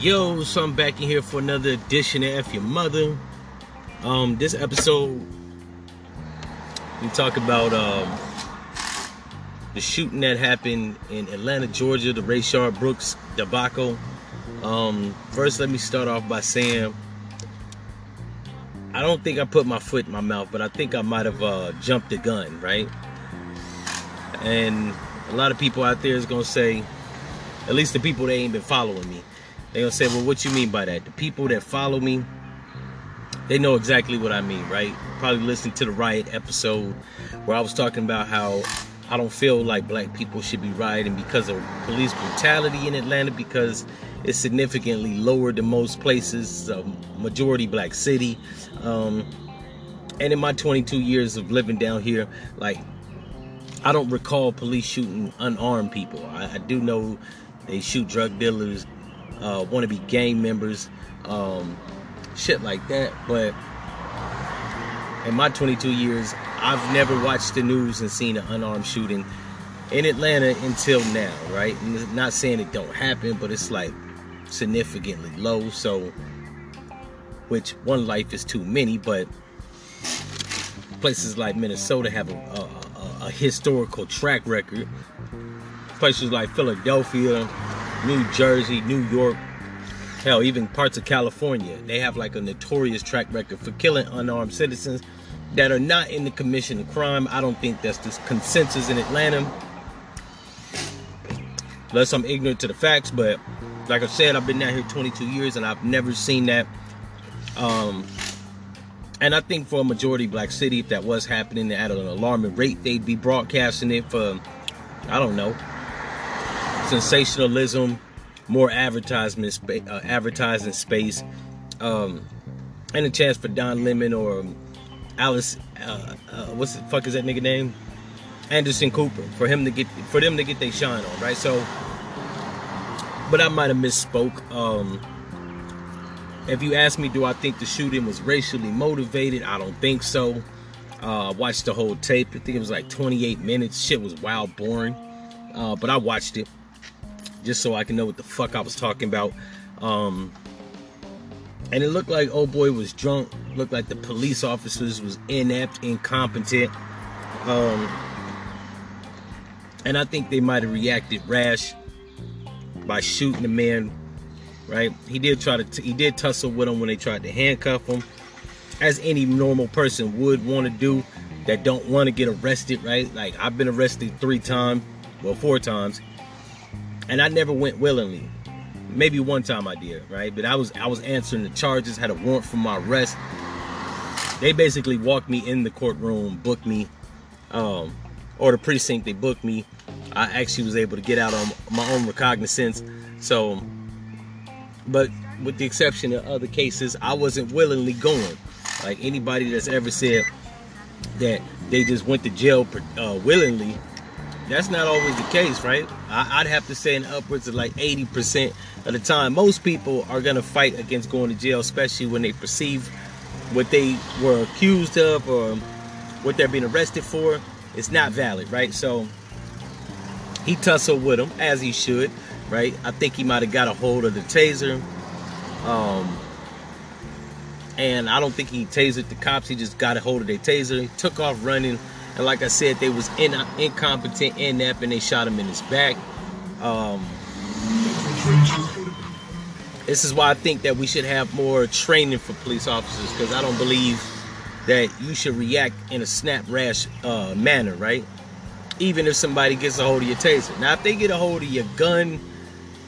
Yo, so I'm back in here for another edition of F Your Mother. Um, this episode, we talk about um, the shooting that happened in Atlanta, Georgia, the Rayshard Brooks debacle. Um, first, let me start off by saying I don't think I put my foot in my mouth, but I think I might have uh, jumped the gun, right? And a lot of people out there is gonna say, at least the people that ain't been following me, they gonna say, well, what you mean by that? The people that follow me, they know exactly what I mean, right? Probably listened to the riot episode where I was talking about how I don't feel like black people should be rioting because of police brutality in Atlanta because it's significantly lower than most places, a majority black city. Um, and in my 22 years of living down here, like I don't recall police shooting unarmed people. I, I do know they shoot drug dealers, uh, want to be gang members, um, shit like that. But in my 22 years, I've never watched the news and seen an unarmed shooting in Atlanta until now, right? And not saying it don't happen, but it's like significantly low. So, which one life is too many, but places like Minnesota have a, a, a historical track record. Places like Philadelphia, New Jersey, New York, hell, even parts of California, they have like a notorious track record for killing unarmed citizens that are not in the commission of crime. I don't think that's the consensus in Atlanta. Unless I'm ignorant to the facts, but like I said, I've been down here 22 years and I've never seen that. Um, and I think for a majority black city, if that was happening at an alarming rate, they'd be broadcasting it for, I don't know, sensationalism, more advertisement, spa- uh, advertising space, um, and a chance for Don Lemon or Alice, uh, uh, what's the fuck is that nigga name? Anderson Cooper for him to get for them to get their shine on, right? So, but I might have misspoke. Um, if you ask me, do I think the shooting was racially motivated? I don't think so. Uh, watched the whole tape. I think it was like 28 minutes. Shit was wild boring, uh, but I watched it just so I can know what the fuck I was talking about. Um, and it looked like old boy was drunk. Looked like the police officers was inept, incompetent. Um, and I think they might have reacted rash by shooting the man. Right? He did try to. T- he did tussle with him when they tried to handcuff him, as any normal person would want to do that don't want to get arrested. Right? Like I've been arrested three times, well four times, and I never went willingly. Maybe one time I did, right? But I was I was answering the charges, had a warrant for my arrest. They basically walked me in the courtroom, booked me, um, or the precinct. They booked me. I actually was able to get out on my own recognizance. So, but with the exception of other cases, I wasn't willingly going. Like anybody that's ever said that they just went to jail uh, willingly, that's not always the case, right? I, would have to say in upwards of like 80% of the time, most people are gonna fight against going to jail, especially when they perceive what they were accused of or what they're being arrested for. It's not valid, right? So he tussled with him as he should, right? I think he might have got a hold of the taser. Um, and I don't think he tasered the cops. He just got a hold of their taser. He took off running and like I said, they was in, incompetent, inept, and they shot him in his back. Um, this is why I think that we should have more training for police officers because I don't believe that you should react in a snap rash uh, manner, right? Even if somebody gets a hold of your taser. Now, if they get a hold of your gun,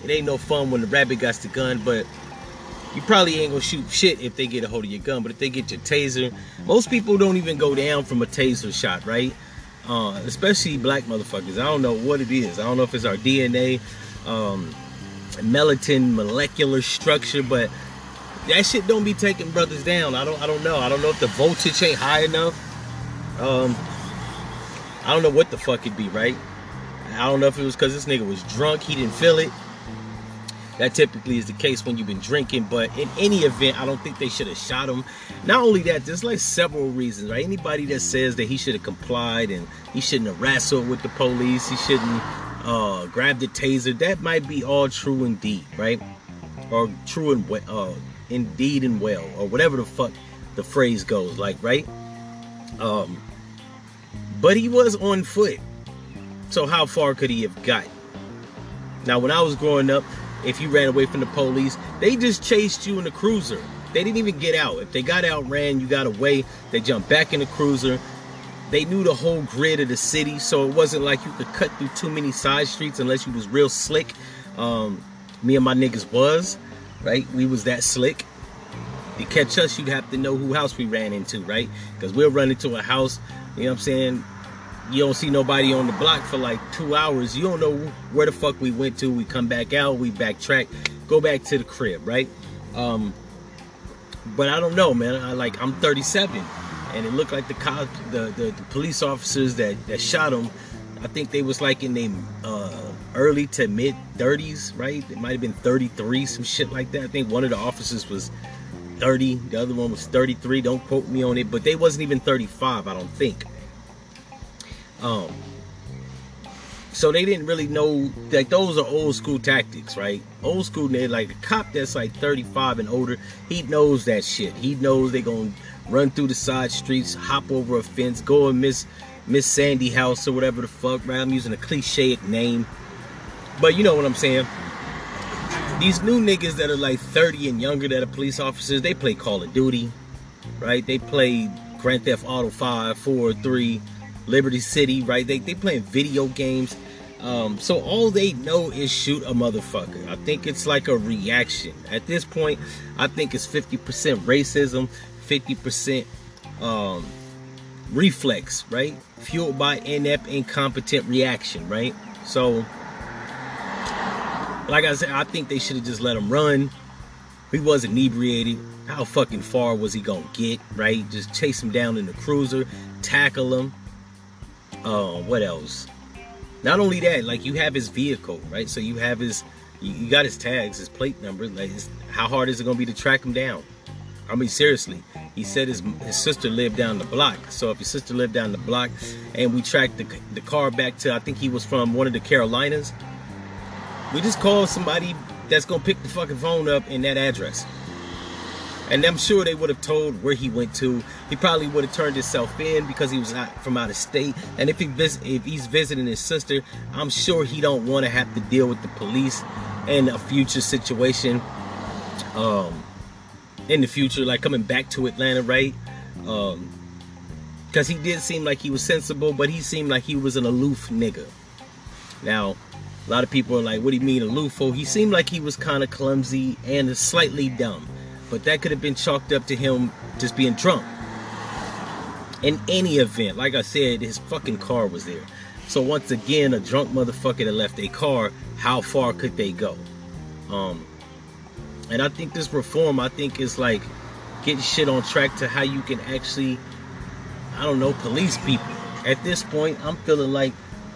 it ain't no fun when the rabbit got the gun, but you probably ain't gonna shoot shit if they get a hold of your gun. But if they get your taser, most people don't even go down from a taser shot, right? Uh, especially black motherfuckers. I don't know what it is. I don't know if it's our DNA, um, melatonin molecular structure, but that shit don't be taking brothers down. I don't. I don't know. I don't know if the voltage ain't high enough. Um, I don't know what the fuck it be, right? I don't know if it was because this nigga was drunk. He didn't feel it. That typically is the case when you've been drinking, but in any event, I don't think they should have shot him. Not only that, there's like several reasons, right? Anybody that says that he should have complied and he shouldn't have wrestled with the police, he shouldn't uh, grab the taser, that might be all true indeed, right? or true and well, uh, indeed and well, or whatever the fuck the phrase goes, like right. Um, but he was on foot, so how far could he have got? Now, when I was growing up, if you ran away from the police, they just chased you in the cruiser. They didn't even get out. If they got out, ran, you got away. They jumped back in the cruiser. They knew the whole grid of the city, so it wasn't like you could cut through too many side streets unless you was real slick. Um, me and my niggas was, right? We was that slick. To catch us, you'd have to know who house we ran into, right? Because we'll run into a house, you know what I'm saying? You don't see nobody on the block for like two hours. You don't know where the fuck we went to. We come back out, we backtrack, go back to the crib, right? Um, but I don't know, man. I like I'm 37, and it looked like the cops, the, the, the police officers that that shot him. I think they was like in their uh, early to mid 30s, right? It might have been 33, some shit like that. I think one of the officers was 30, the other one was 33. Don't quote me on it, but they wasn't even 35, I don't think. Um, so they didn't really know like those are old school tactics, right? Old school, they like a cop that's like 35 and older. He knows that shit. He knows they gonna run through the side streets, hop over a fence, go and miss Miss Sandy House or whatever the fuck. Right? I'm using a cliche name, but you know what I'm saying. These new niggas that are like 30 and younger that are police officers, they play Call of Duty, right? They play Grand Theft Auto 5, 4, 3 Liberty City, right? They they playing video games. Um, so all they know is shoot a motherfucker. I think it's like a reaction. At this point, I think it's 50% racism, 50% um, reflex, right? Fueled by inept, incompetent reaction, right? So, like I said, I think they should have just let him run. He was inebriated. How fucking far was he gonna get, right? Just chase him down in the cruiser, tackle him, uh, what else? Not only that, like you have his vehicle, right? So you have his, you, got his tags, his plate number. Like, his, how hard is it gonna be to track him down? I mean, seriously. He said his his sister lived down the block. So if his sister lived down the block, and we tracked the the car back to, I think he was from one of the Carolinas. We just call somebody that's gonna pick the fucking phone up in that address. And I'm sure they would have told where he went to. He probably would have turned himself in because he was not from out of state. And if he if he's visiting his sister, I'm sure he don't want to have to deal with the police in a future situation. Um, in the future, like coming back to Atlanta, right? Um, because he did seem like he was sensible, but he seemed like he was an aloof nigga. Now, a lot of people are like, "What do you mean aloof?" He seemed like he was kind of clumsy and slightly dumb. But that could have been chalked up to him just being drunk. In any event, like I said, his fucking car was there. So once again, a drunk motherfucker that left a car, how far could they go? Um, and I think this reform, I think is like getting shit on track to how you can actually, I don't know, police people. At this point, I'm feeling like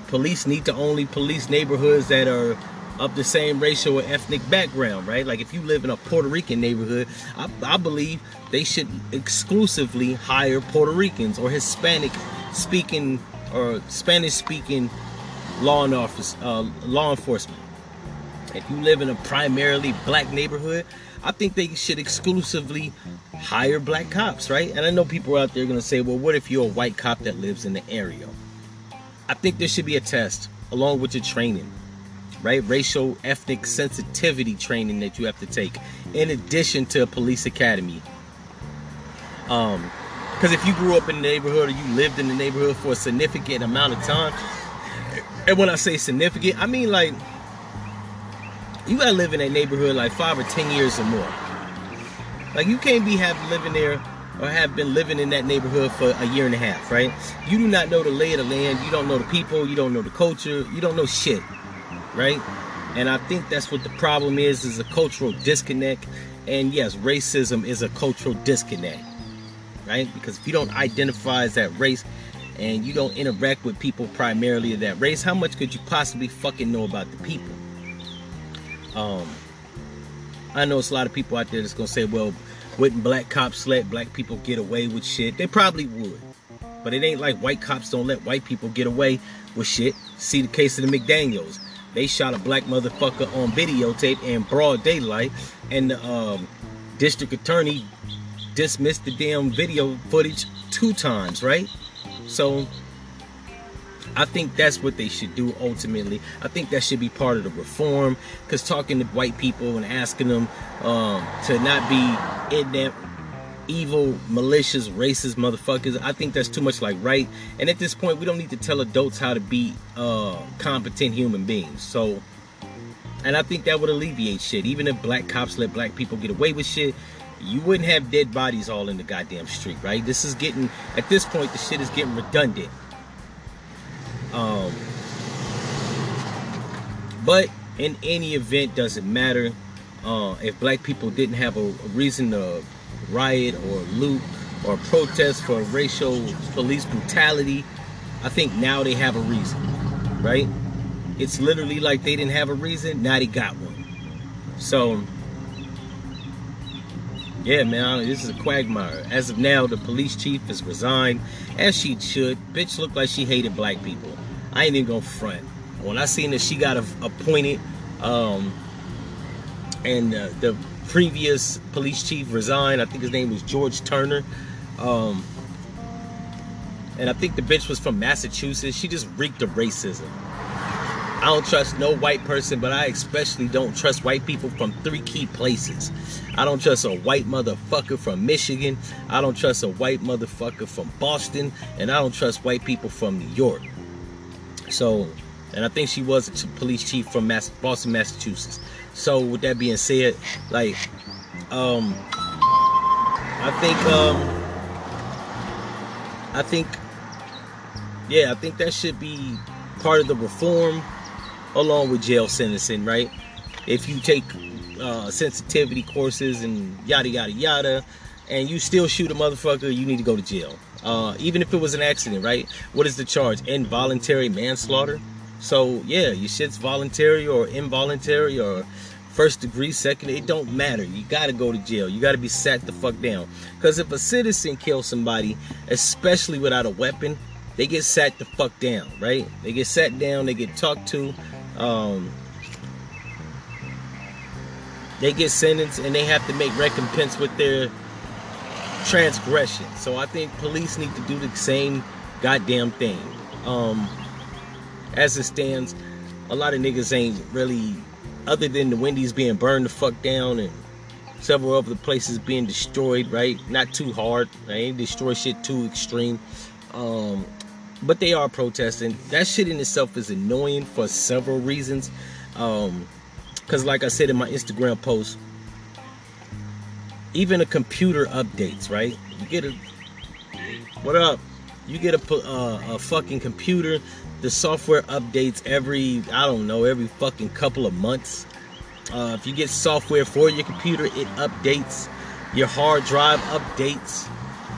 police need to only police neighborhoods that are of the same racial or ethnic background, right? Like if you live in a Puerto Rican neighborhood, I, I believe they should exclusively hire Puerto Ricans or Hispanic speaking or Spanish speaking law office, uh, law enforcement. If you live in a primarily black neighborhood, I think they should exclusively hire black cops, right? And I know people out there are gonna say, well, what if you're a white cop that lives in the area? I think there should be a test along with your training right? Racial ethnic sensitivity training that you have to take in addition to a police academy. Um, because if you grew up in the neighborhood or you lived in the neighborhood for a significant amount of time, and when I say significant, I mean like you gotta live in that neighborhood like five or ten years or more. Like you can't be have living there or have been living in that neighborhood for a year and a half, right? You do not know the lay of the land, you don't know the people, you don't know the culture, you don't know shit right? And I think that's what the problem is, is a cultural disconnect. And yes, racism is a cultural disconnect, right? Because if you don't identify as that race and you don't interact with people primarily of that race, how much could you possibly fucking know about the people? Um, I know it's a lot of people out there that's gonna say, well, wouldn't black cops let black people get away with shit? They probably would. But it ain't like white cops don't let white people get away with shit. See the case of the McDaniels they shot a black motherfucker on videotape in broad daylight, and the um, district attorney dismissed the damn video footage two times, right? So I think that's what they should do ultimately. I think that should be part of the reform. Because talking to white people and asking them um, to not be in that evil, malicious, racist motherfuckers, I think that's too much like right. And at this point, we don't need to tell adults how to be uh, competent human beings. So, and I think that would alleviate shit. Even if black cops let black people get away with shit, you wouldn't have dead bodies all in the goddamn street, right? This is getting, at this point, the shit is getting redundant. Um, but in any event, doesn't matter. Uh, if black people didn't have a, a reason to riot or loot or protest for racial police brutality, I think now they have a reason, right? It's literally like they didn't have a reason, now they got one. So, yeah, man, this is a quagmire. As of now, the police chief has resigned, as she should. Bitch looked like she hated black people. I ain't even gonna front. When I seen that she got appointed, um, and uh, the previous police chief resigned. I think his name was George Turner. Um, and I think the bitch was from Massachusetts. She just reeked of racism. I don't trust no white person, but I especially don't trust white people from three key places. I don't trust a white motherfucker from Michigan. I don't trust a white motherfucker from Boston. And I don't trust white people from New York. So, and I think she was a police chief from Boston, Massachusetts. So, with that being said, like, um, I think, um, I think, yeah, I think that should be part of the reform along with jail sentencing, right? If you take uh, sensitivity courses and yada yada yada, and you still shoot a motherfucker, you need to go to jail. Uh, even if it was an accident, right? What is the charge? Involuntary manslaughter. So yeah, your shit's voluntary or involuntary or first degree, second. It don't matter. You gotta go to jail. You gotta be sat the fuck down. Because if a citizen kills somebody, especially without a weapon, they get sat the fuck down, right? They get sat down. They get talked to. Um, they get sentenced and they have to make recompense with their transgression. So I think police need to do the same goddamn thing. Um, as it stands, a lot of niggas ain't really, other than the Wendy's being burned the fuck down and several other places being destroyed, right? Not too hard. I ain't destroy shit too extreme. Um, but they are protesting. That shit in itself is annoying for several reasons. Um, cause like I said in my Instagram post, even a computer updates, right? You get a what up? You get a uh, a fucking computer. The software updates every I don't know every fucking couple of months. Uh, if you get software for your computer, it updates. Your hard drive updates.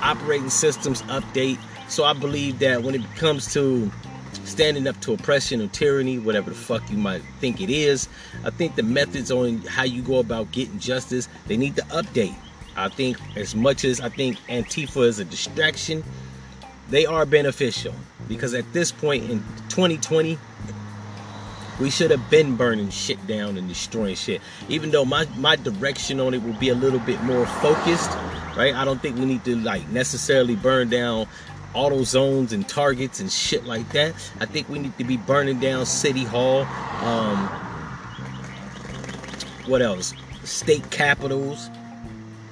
Operating systems update. So I believe that when it comes to standing up to oppression or tyranny, whatever the fuck you might think it is, I think the methods on how you go about getting justice, they need to update. I think as much as I think Antifa is a distraction, they are beneficial because at this point in 2020, we should have been burning shit down and destroying shit. Even though my my direction on it will be a little bit more focused, right? I don't think we need to like necessarily burn down auto zones and targets and shit like that. I think we need to be burning down City Hall. Um, what else? State capitals,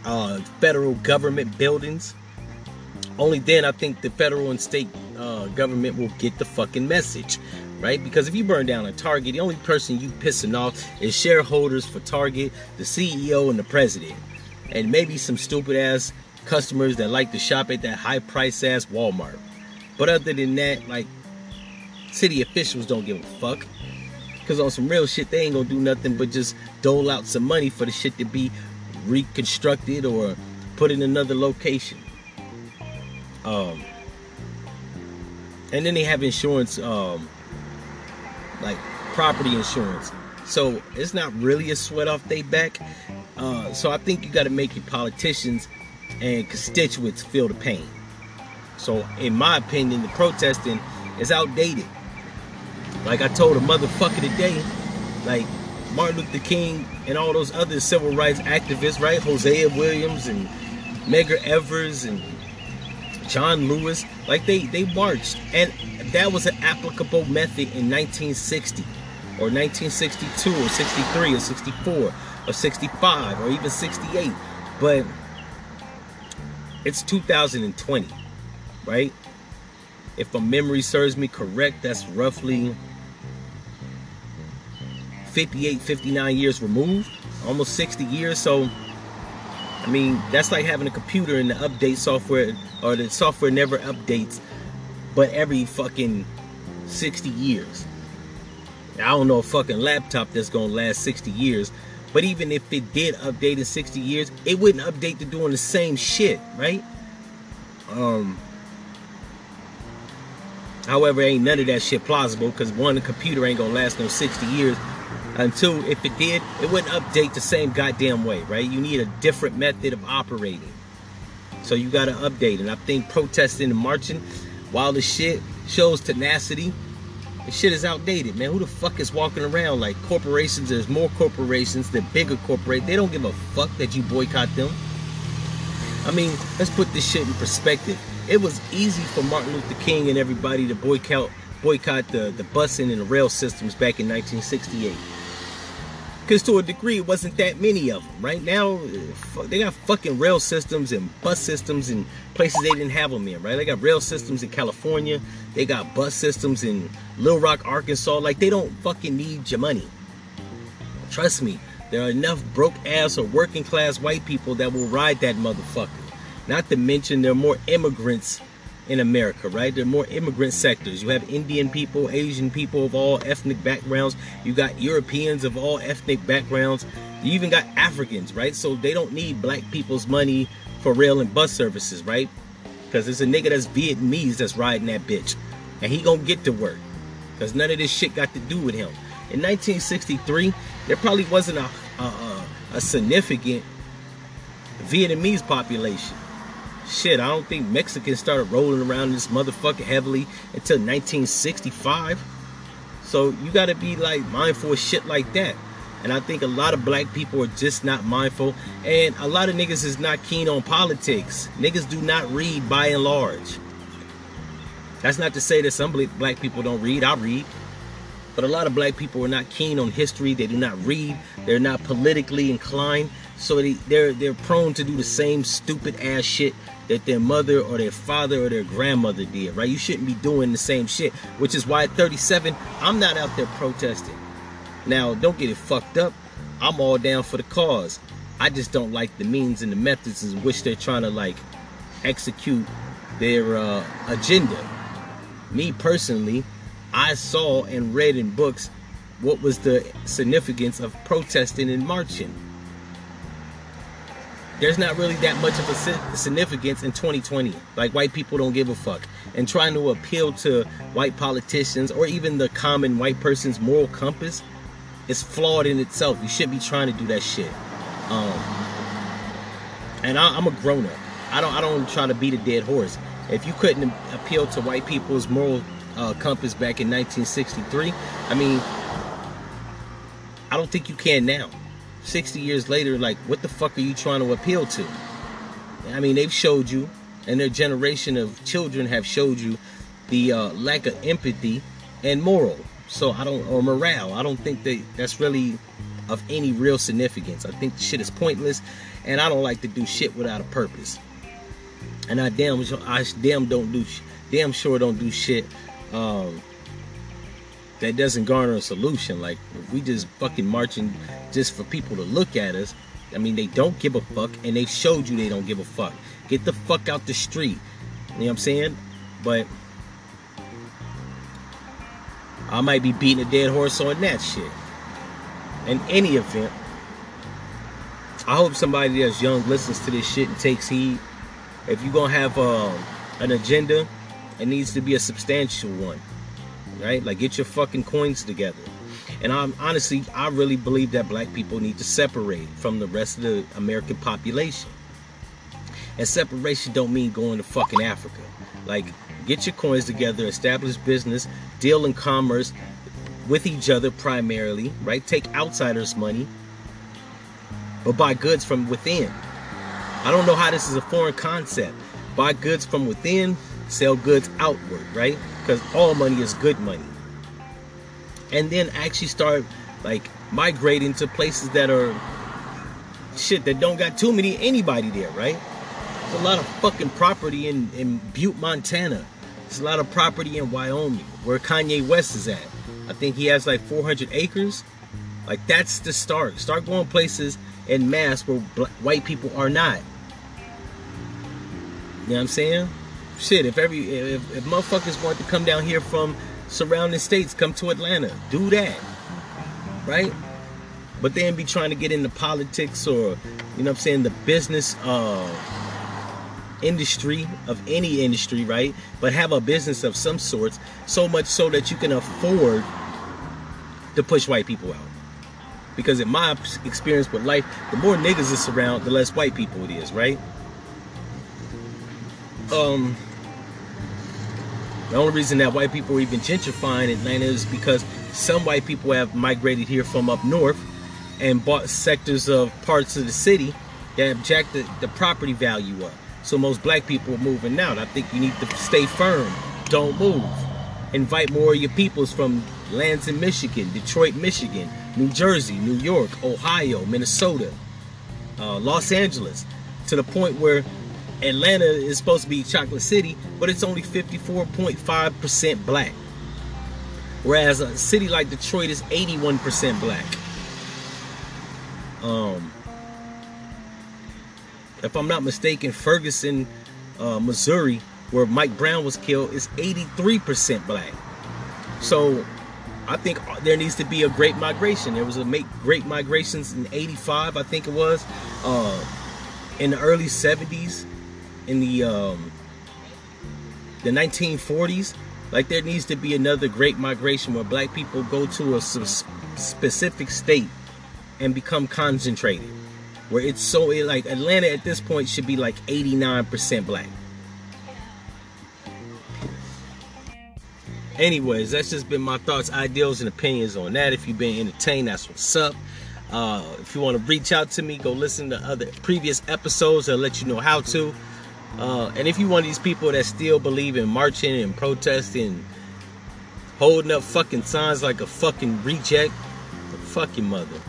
uh, federal government buildings. Only then I think the federal and state uh, government will get the fucking message, right? Because if you burn down a Target, the only person you pissing off is shareholders for Target, the CEO, and the president, and maybe some stupid ass customers that like to shop at that high price ass Walmart. But other than that, like city officials don't give a fuck. Cause on some real shit, they ain't gonna do nothing but just dole out some money for the shit to be reconstructed or put in another location. Um, and then they have insurance, um, like property insurance. So it's not really a sweat off their back. Uh, so I think you got to make your politicians and constituents feel the pain. So in my opinion, the protesting is outdated. Like I told a motherfucker today, like Martin Luther King and all those other civil rights activists, right? Hosea Williams and Medgar Evers and John Lewis, like they they marched, and that was an applicable method in 1960 or 1962 or 63 or 64 or 65 or even 68, but it's 2020, right? If my memory serves me correct, that's roughly 58, 59 years removed, almost 60 years. So, I mean, that's like having a computer and the update software, or the software never updates, but every fucking 60 years. I don't know a fucking laptop that's gonna last 60 years, but even if it did update in 60 years, it wouldn't update to doing the same shit, right? Um, however, ain't none of that shit plausible because one, computer ain't gonna last no 60 years. Two, if it did, it wouldn't update the same goddamn way, right? You need a different method of operating. So you gotta update. And I think protesting and marching, while the shit shows tenacity, the shit is outdated, man. Who the fuck is walking around like corporations? There's more corporations, they're bigger corporate. They don't give a fuck that you boycott them. I mean, let's put this shit in perspective. It was easy for Martin Luther King and everybody to boycott boycott the, the busing and the rail systems back in 1968. Because to a degree, it wasn't that many of them. Right now, they got fucking rail systems and bus systems in places they didn't have them in, right? They got rail systems in California. They got bus systems in Little Rock, Arkansas. Like, they don't fucking need your money. Trust me, there are enough broke ass or working class white people that will ride that motherfucker. Not to mention there are more immigrants in America, right? There are more immigrant sectors. You have Indian people, Asian people of all ethnic backgrounds. You got Europeans of all ethnic backgrounds. You even got Africans, right? So they don't need black people's money for rail and bus services, right? Because there's a nigga that's Vietnamese that's riding that bitch. And he gonna get to work. Because none of this shit got to do with him. In 1963, there probably wasn't a, a, a significant Vietnamese population. Shit, I don't think Mexicans started rolling around this motherfucker heavily until 1965. So you gotta be like mindful of shit like that. And I think a lot of black people are just not mindful. And a lot of niggas is not keen on politics. Niggas do not read by and large. That's not to say that some black people don't read. I read. But a lot of black people are not keen on history. They do not read. They're not politically inclined. So they, they're they're prone to do the same stupid ass shit that their mother or their father or their grandmother did, right? You shouldn't be doing the same shit, which is why at 37, I'm not out there protesting. Now, don't get it fucked up. I'm all down for the cause. I just don't like the means and the methods in which they're trying to like execute their uh, agenda. Me personally, I saw and read in books what was the significance of protesting and marching there's not really that much of a significance in 2020. Like white people don't give a fuck. And trying to appeal to white politicians or even the common white person's moral compass is flawed in itself. You should be trying to do that shit. Um, and I, am a grown up. I don't I don't try to beat a dead horse. If you couldn't appeal to white people's moral uh, compass back in 1963, I mean, I don't think you can now. 60 years later, like, what the fuck are you trying to appeal to? I mean, they've showed you, and their generation of children have showed you the uh, lack of empathy and moral. So I don't, or morale. I don't think that that's really of any real significance. I think the shit is pointless, and I don't like to do shit without a purpose. And I damn, I damn don't do, damn sure don't do shit um, that doesn't garner a solution. Like if we just fucking marching just for people to look at us, I mean they don't give a fuck and they showed you they don't give a fuck. Get the fuck out the street. You know what I'm saying? But I might be beating a dead horse on that shit. In any event, I hope somebody that's young listens to this shit and takes heed. If you're gonna have uh, an agenda, it needs to be a substantial one right? Like get your fucking coins together. And I'm honestly, I really believe that black people need to separate from the rest of the American population. And separation don't mean going to fucking Africa. Like get your coins together, establish business, deal in commerce, with each other primarily, right? Take outsiders' money, but buy goods from within. I don't know how this is a foreign concept. Buy goods from within, sell goods outward, right? Because all money is good money. And then actually start like migrating to places that are shit that don't got too many anybody there, right? There's a lot of fucking property in, in Butte, Montana. There's a lot of property in Wyoming, where Kanye West is at. I think he has like 400 acres. Like that's the start. Start going places in mass where black, white people are not. You know what I'm saying? Shit, if every if, if motherfuckers want to come down here from surrounding states, come to Atlanta, do that, right? But then be trying to get into politics or, you know I'm saying, the business uh industry of any industry, right? But have a business of some sorts, so much so that you can afford to push white people out. Because in my experience with life, the more niggas is around, the less white people it is, right? Um, the only reason that white people are even gentrifying Atlanta is because some white people have migrated here from up north and bought sectors of parts of the city that have jacked the, the property value up. So most black people are moving out. I think you need to stay firm. Don't move. Invite more of your peoples from Lansing, Michigan, Detroit, Michigan, New Jersey, New York, Ohio, Minnesota, uh, Los Angeles, to the point where Atlanta is supposed to be chocolate city, but it's only 54.5% black. Whereas a city like Detroit is 81% black. Um, if I'm not mistaken, Ferguson, uh, Missouri, where Mike Brown was killed, is 83% black. So I think there needs to be a great migration. There was a make great migrations in 85, I think it was, uh, in the early 70s, in the um, the 1940s. Like there needs to be another great migration where black people go to a specific state and become concentrated where it's so like Atlanta at this point should be like 89% black. Anyways, that's just been my thoughts, ideals, and opinions on that. If you've been entertained, that's what's up. Uh, if you want to reach out to me, go listen to other previous episodes. I'll let you know how to. Uh, and if you one of these people that still believe in marching and protesting, holding up fucking signs like a fucking reject, fuck your mother.